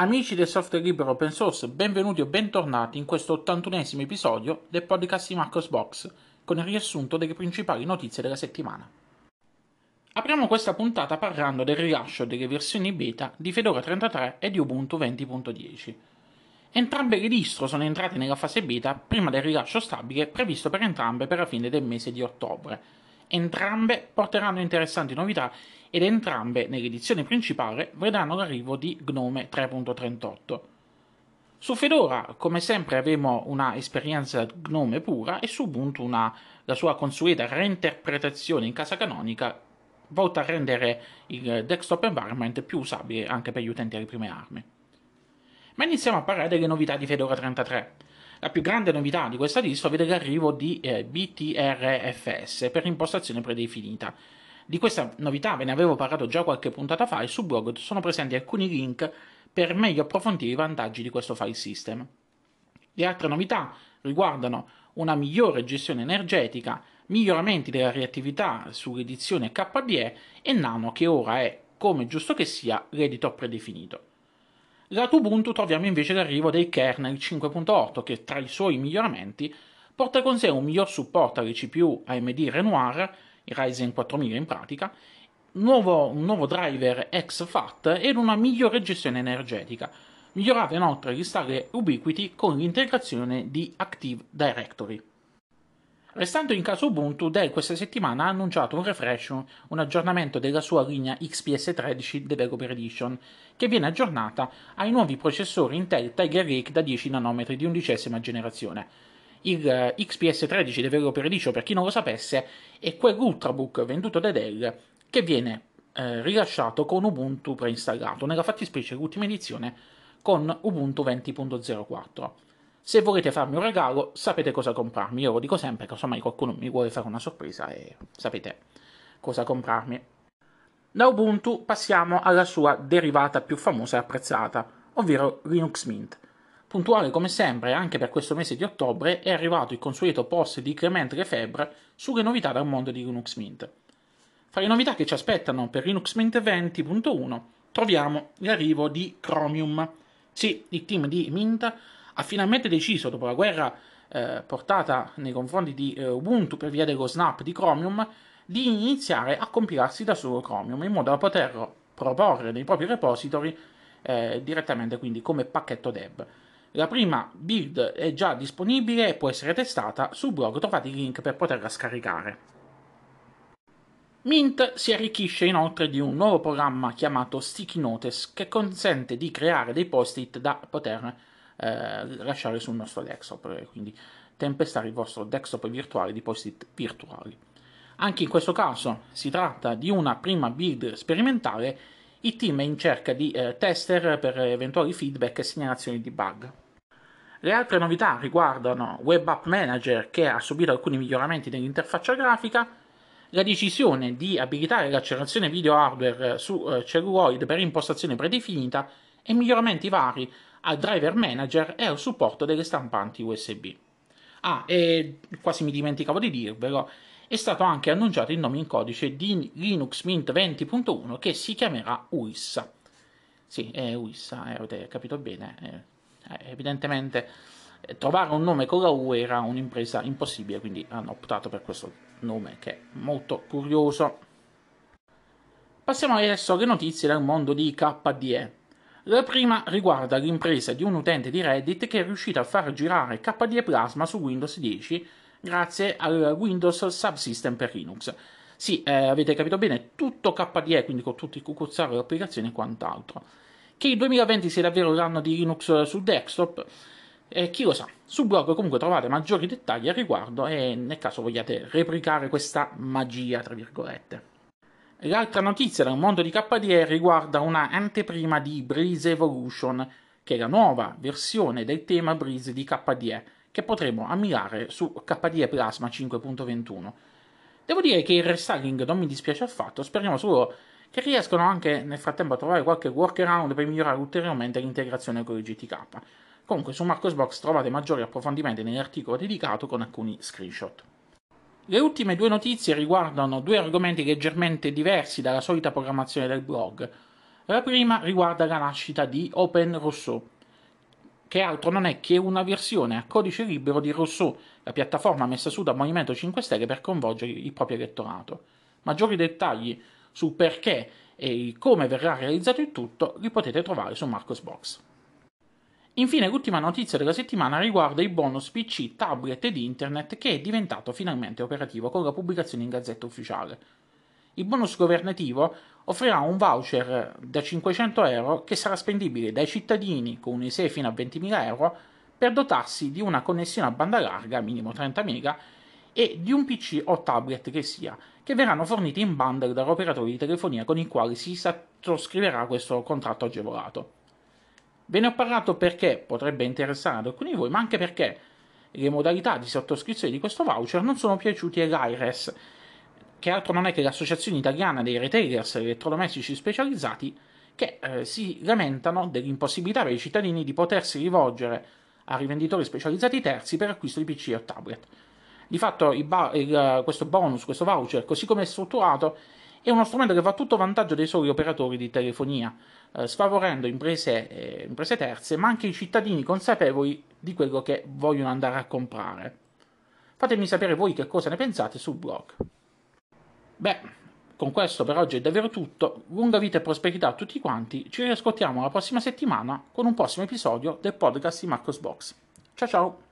Amici del software libero open source, benvenuti o bentornati in questo 81esimo episodio del podcast di Marcos Box con il riassunto delle principali notizie della settimana. Apriamo questa puntata parlando del rilascio delle versioni beta di Fedora 33 e di Ubuntu 20.10. Entrambe le distro sono entrate nella fase beta prima del rilascio stabile previsto per entrambe per la fine del mese di ottobre. Entrambe porteranno interessanti novità ed entrambe nell'edizione principale vedranno l'arrivo di Gnome 3.38. Su Fedora, come sempre, avremo una esperienza Gnome pura e su Ubuntu una, la sua consueta reinterpretazione in casa canonica volta a rendere il desktop environment più usabile anche per gli utenti alle prime armi. Ma iniziamo a parlare delle novità di Fedora 33. La più grande novità di questa distro vede l'arrivo di eh, BTRFS per impostazione predefinita, di questa novità ve ne avevo parlato già qualche puntata fa e sul blog sono presenti alcuni link per meglio approfondire i vantaggi di questo file system. Le altre novità riguardano una migliore gestione energetica, miglioramenti della reattività sull'edizione KDE e Nano che ora è, come giusto che sia, l'editor predefinito. Lato Ubuntu troviamo invece l'arrivo del kernel 5.8 che tra i suoi miglioramenti porta con sé un miglior supporto alle CPU AMD Renoir il Ryzen 4000 in pratica, nuovo, un nuovo driver XFAT ed una migliore gestione energetica. Migliorava inoltre l'install Ubiquiti con l'integrazione di Active Directory. Restando in caso Ubuntu, Dell questa settimana ha annunciato un refresh, un aggiornamento della sua linea XPS 13 Developer Edition, che viene aggiornata ai nuovi processori Intel Tiger Lake da 10 nanometri di undicesima generazione il eh, XPS 13 Developer Edition, per chi non lo sapesse, è quell'ultrabook venduto da Dell che viene eh, rilasciato con Ubuntu preinstallato, nella fattispecie l'ultima edizione con Ubuntu 20.04. Se volete farmi un regalo, sapete cosa comprarmi. Io lo dico sempre, casomai qualcuno mi vuole fare una sorpresa e sapete cosa comprarmi. Da Ubuntu passiamo alla sua derivata più famosa e apprezzata, ovvero Linux Mint. Puntuale come sempre anche per questo mese di ottobre è arrivato il consueto post di Clement Lefebvre sulle novità dal mondo di Linux Mint. Fra le novità che ci aspettano per Linux Mint 20.1 troviamo l'arrivo di Chromium. Sì, il team di Mint ha finalmente deciso, dopo la guerra eh, portata nei confronti di eh, Ubuntu per via dello snap di Chromium, di iniziare a compilarsi da solo Chromium in modo da poterlo proporre nei propri repository eh, direttamente quindi come pacchetto dev. La prima build è già disponibile e può essere testata, sul blog trovate i link per poterla scaricare. Mint si arricchisce inoltre di un nuovo programma chiamato Sticky Notes che consente di creare dei post-it da poter eh, lasciare sul nostro desktop, quindi tempestare il vostro desktop virtuale di post-it virtuali. Anche in questo caso si tratta di una prima build sperimentale il team è in cerca di eh, tester per eventuali feedback e segnalazioni di bug. Le altre novità riguardano Web App Manager che ha subito alcuni miglioramenti nell'interfaccia grafica, la decisione di abilitare l'accelerazione video hardware su eh, celluloid per impostazione predefinita e miglioramenti vari al driver manager e al supporto delle stampanti USB. Ah, e quasi mi dimenticavo di dirvelo, è stato anche annunciato il nome in codice di Linux Mint 20.1 che si chiamerà UISA. Sì, è UISA, eh, avete capito bene. Eh, eh, evidentemente trovare un nome con la U era un'impresa impossibile, quindi hanno optato per questo nome che è molto curioso. Passiamo adesso alle notizie dal mondo di KDE. La prima riguarda l'impresa di un utente di Reddit che è riuscito a far girare KDE Plasma su Windows 10 grazie al Windows Subsystem per Linux. Sì, eh, avete capito bene, tutto KDE, quindi con tutti i cucuzzari, le applicazioni e quant'altro. Che il 2020 sia davvero l'anno di Linux sul desktop, eh, chi lo sa. Sul blog comunque trovate maggiori dettagli al riguardo e nel caso vogliate replicare questa magia, tra virgolette. L'altra notizia dal mondo di KDE riguarda una anteprima di Breeze Evolution, che è la nuova versione del tema Breeze di KDE che potremo ammirare su KDE Plasma 5.21. Devo dire che il restyling non mi dispiace affatto, speriamo solo che riescano anche nel frattempo a trovare qualche workaround per migliorare ulteriormente l'integrazione con il GTK. Comunque su Marcosbox trovate maggiori approfondimenti nell'articolo dedicato con alcuni screenshot. Le ultime due notizie riguardano due argomenti leggermente diversi dalla solita programmazione del blog. La prima riguarda la nascita di Open Rousseau, che altro non è che una versione a codice libero di Rousseau, la piattaforma messa su dal Movimento 5 Stelle per coinvolgere il proprio elettorato. Maggiori dettagli sul perché e come verrà realizzato il tutto li potete trovare su Marcosbox. Infine, l'ultima notizia della settimana riguarda il bonus PC, tablet ed internet che è diventato finalmente operativo con la pubblicazione in Gazzetta Ufficiale. Il bonus governativo offrirà un voucher da 500 euro che sarà spendibile dai cittadini con un ISE fino a 20.000 euro per dotarsi di una connessione a banda larga, minimo 30 MB, e di un PC o tablet che sia, che verranno forniti in bundle dall'operatore di telefonia con il quale si sottoscriverà questo contratto agevolato. Ve ne ho parlato perché potrebbe interessare ad alcuni di voi, ma anche perché le modalità di sottoscrizione di questo voucher non sono piaciuti all'AIRES, che altro non è che l'Associazione Italiana dei Retailers Elettrodomestici Specializzati, che eh, si lamentano dell'impossibilità per i cittadini di potersi rivolgere a rivenditori specializzati terzi per acquisto di PC o tablet. Di fatto il ba- il, questo bonus, questo voucher, così come è strutturato, è uno strumento che va a tutto vantaggio dei soli operatori di telefonia, eh, sfavorendo imprese, eh, imprese terze, ma anche i cittadini consapevoli di quello che vogliono andare a comprare. Fatemi sapere voi che cosa ne pensate sul blog. Beh, con questo per oggi è davvero tutto. Lunga vita e prosperità a tutti quanti. Ci riascoltiamo la prossima settimana con un prossimo episodio del podcast di Marcos Box. Ciao ciao!